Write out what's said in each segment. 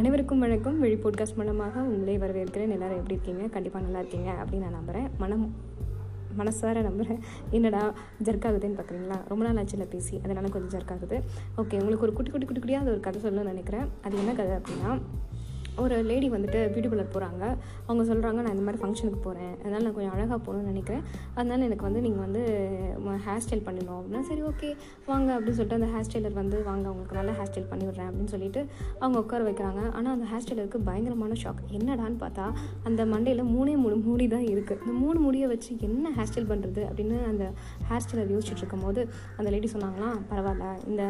அனைவருக்கும் வணக்கம். வெளி போட்காஸ்ட் மூலமாக உங்களே வரவேற்கிறேன். எல்லாரும் எப்படி இருக்கீங்க? கண்டிப்பாக நல்லா இருக்கீங்க அப்படின்னு நான் நம்புகிறேன் மனம் மனசார நம்புகிறேன் என்னடா ஜர்க் ஆகுதுன்னு பார்க்குறீங்களா ரொம்ப நாள் ஆச்சுல பேசி. அதனால் கொஞ்சம் ஜர்க் ஆகுது. ஓகே உங்களுக்கு ஒரு குட்டி குட்டி குட்டி குட்டியாக அது ஒரு கதை சொல்லணும்னு நினைக்கிறேன். அது என்ன கதை அப்படின்னா ஒரு லேடி வந்துட்டு பியூட்டி பார்லர் போகிறாங்க அவங்க சொல்கிறாங்க நான் இந்த மாதிரி ஃபங்க்ஷனுக்கு போகிறேன் அதனால் நான் கொஞ்சம் அழகாக போகணும்னு நினைக்கிறேன். அதனால் எனக்கு வந்து நீங்கள் வந்து ஹேர் ஸ்டைல் பண்ணணும் அப்படின்னா சரி ஓகே வாங்க அப்படின்னு சொல்லிட்டு அந்த ஹேர் ஸ்டைலர் வந்து வாங்க அவங்களுக்கு நல்லா ஹேர் ஸ்டைல் பண்ணி விட்றேன் அப்படின்னு சொல்லிட்டு அவங்க உட்கார வைக்கிறாங்க. ஆனால் அந்த ஹேர் ஸ்டைலருக்கு பயங்கரமான ஷாக் என்னடான்னு பார்த்தா அந்த மண்டையில் மூணே மூணு மூடி தான் இருக்குது இந்த மூணு முடியை வச்சு என்ன ஹேர் ஸ்டைல் பண்ணுறது அப்படின்னு அந்த ஹேர் ஸ்டைலர் யோசிச்சுட்டு இருக்கும்போது அந்த லேடி சொன்னாங்களாம் பரவாயில்ல. இந்த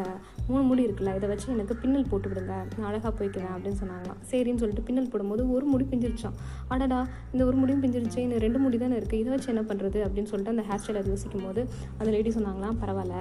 மூணு முடி இருக்குல்ல இதை வச்சு எனக்கு பின்னல் போட்டு விடுங்க. நான் அழகாக போய்க்கிறேன் அப்படின்னு சொன்னாங்களாம். சரி அப்படின்னு சொல்லிட்டு பின்னல் போடும்போது ஒரு முடி பிஞ்சிருச்சான் அடடா இந்த ஒரு முடியும் பிஞ்சிருச்சு இன்னும் ரெண்டு முடி தானே இருக்குது இதை வச்சு என்ன பண்ணுறது அப்படின்னு சொல்லிட்டு அந்த ஹேர் ஸ்டைலர் யோசிக்கும் போது அந்த லேடி சொன்னாங்களாம் பரவாயில்ல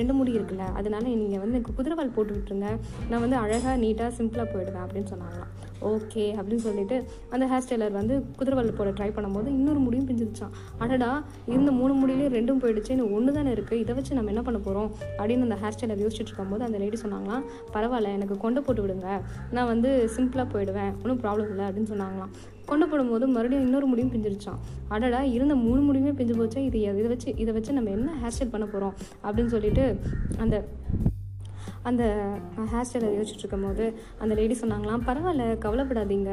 ரெண்டு முடி இருக்குல்ல அதனால் நீங்கள் வந்து எனக்கு குதிரவால் போட்டு விட்டுருங்க நான் வந்து அழகாக நீட்டாக சிம்பிளாக போயிடுவேன் அப்படின்னு சொன்னாங்களாம். ஓகே அப்படின்னு சொல்லிட்டு அந்த ஹேர் ஸ்டைலர் வந்து குதிரவால் போட ட்ரை பண்ணும்போது இன்னொரு முடியும் பிஞ்சிருச்சான் அடடா இந்த மூணு முடியிலையும் ரெண்டும் போயிடுச்சு இன்னும் ஒன்று தானே இருக்குது இதை வச்சு நம்ம என்ன பண்ண போகிறோம் அப்படின்னு அந்த ஹேர் ஸ்டைலர் யோசிச்சுட்டு இருக்கும்போது அந்த லேடி சொன்னாங்களாம் பரவாயில்ல எனக்கு கொண்டை போட்டு விடுங்க நான் வந்து சிம்பிளாக போயிடுவேன். ஒன்றும் ப்ராப்ளம் இல்லை அப்படின்னு சொன்னாங்களாம். கொண்டு போடும்போது மறுபடியும் இன்னொரு முடியும் பிஞ்சிருச்சான் அடடா இருந்த மூணு முடியுமே பிஞ்சு போச்சா இது இதை வச்சு இதை வச்சு நம்ம என்ன ஹேர் ஸ்டைல் பண்ண போகிறோம் அப்படின்னு சொல்லிட்டு அந்த அந்த ஹேர் ஸ்டைலை யோசிச்சுட்டு இருக்கும்போது அந்த லேடி சொன்னாங்களாம் பரவாயில்ல கவலைப்படாதீங்க.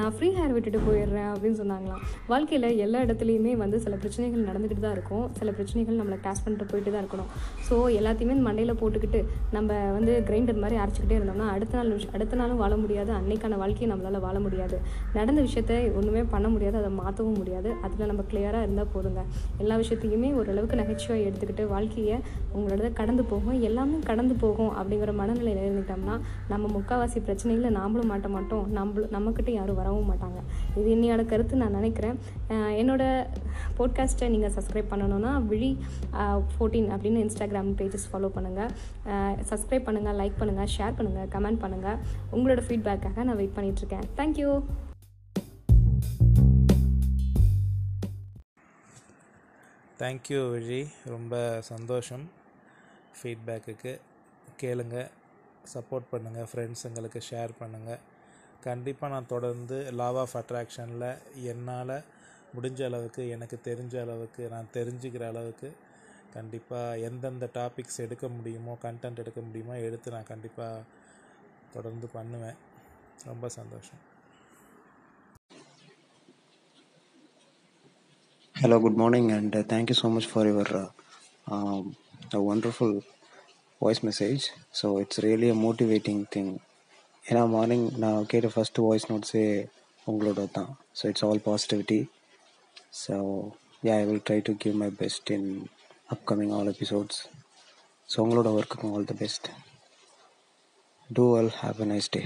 நான் ஃப்ரீ ஹேர் விட்டுட்டு போயிடுறேன் அப்படின்னு சொன்னாங்களாம். வாழ்க்கையில் எல்லா இடத்துலையுமே வந்து சில பிரச்சனைகள் நடந்துக்கிட்டு தான் இருக்கும். சில பிரச்சனைகள் நம்மளை டேஸ் பண்ணிட்டு போயிட்டு தான் இருக்கணும். ஸோ எல்லாத்தையுமே மண்டையில் போட்டுக்கிட்டு நம்ம வந்து கிரைண்டர் மாதிரி அரைச்சிக்கிட்டே இருந்தோம்னா அடுத்த நாள் அடுத்த நாளும் வாழ முடியாது. அன்னைக்கான வாழ்க்கையை நம்மளால் வாழ முடியாது. நடந்த விஷயத்த ஒன்றுமே பண்ண முடியாது. அதை மாற்றவும் முடியாது. அதில் நம்ம கிளியராக இருந்தால் போதுங்க. எல்லா விஷயத்தையுமே ஓரளவுக்கு நகைச்சுவை எடுத்துக்கிட்டு வாழ்க்கையை உங்களோட கடந்து போகும். எல்லாமே கடந்து போகும். அப்படிங்கிற மனநிலையில் இருந்துட்டோம்னா நம்ம முக்கால்வாசி பிரச்சனைகளை நாமளும் மாட்ட மாட்டோம். நம்மளும் நம்மக்கிட்ட யாரும் வரவும் மாட்டாங்க. இது என்னையோட கருத்து நான் நினைக்கிறேன். என்னோடய என்னோட போட்காஸ்ட்டை நீங்கள் சப்ஸ்கிரைப் பண்ணணும்னா விழி ஃபோர்டீன் அப்படின்னு இன்ஸ்டாகிராம் பேஜஸ் ஃபாலோ பண்ணுங்கள் சப்ஸ்கிரைப் பண்ணுங்கள் லைக் பண்ணுங்கள் ஷேர் பண்ணுங்கள் கமெண்ட் பண்ணுங்கள் உங்களோட ஃபீட்பேக்காக நான் வெயிட் பண்ணிகிட்ருக்கேன் தேங்க்யூ தேங்க்யூ விஜி ரொம்ப சந்தோஷம் ஃபீட்பேக்குக்கு கேளுங்க சப்போர்ட் பண்ணுங்கள் ஃப்ரெண்ட்ஸுங்களுக்கு ஷேர் பண்ணுங்கள் கண்டிப்பாக நான் தொடர்ந்து லா ஆஃப் அட்ராக்ஷனில் என்னால் முடிஞ்ச அளவுக்கு எனக்கு தெரிஞ்ச அளவுக்கு நான் தெரிஞ்சுக்கிற அளவுக்கு கண்டிப்பாக எந்தெந்த டாபிக்ஸ் எடுக்க முடியுமோ கண்டென்ட் எடுக்க முடியுமோ எடுத்து நான் கண்டிப்பாக தொடர்ந்து பண்ணுவேன். ரொம்ப சந்தோஷம். Hello, good morning, and uh, thank you so much for your uh, um, wonderful voice message. So it's really a motivating thing. ஏன்னா மார்னிங் நான் கேட்ட ஃபர்ஸ்ட் வாய்ஸ் நோட்ஸே உங்களோட தான் so it's all positivity so yeah I will try to give my best in upcoming all episodes so உங்களோட ஒர்க்குக்கும் all the best to all have a nice day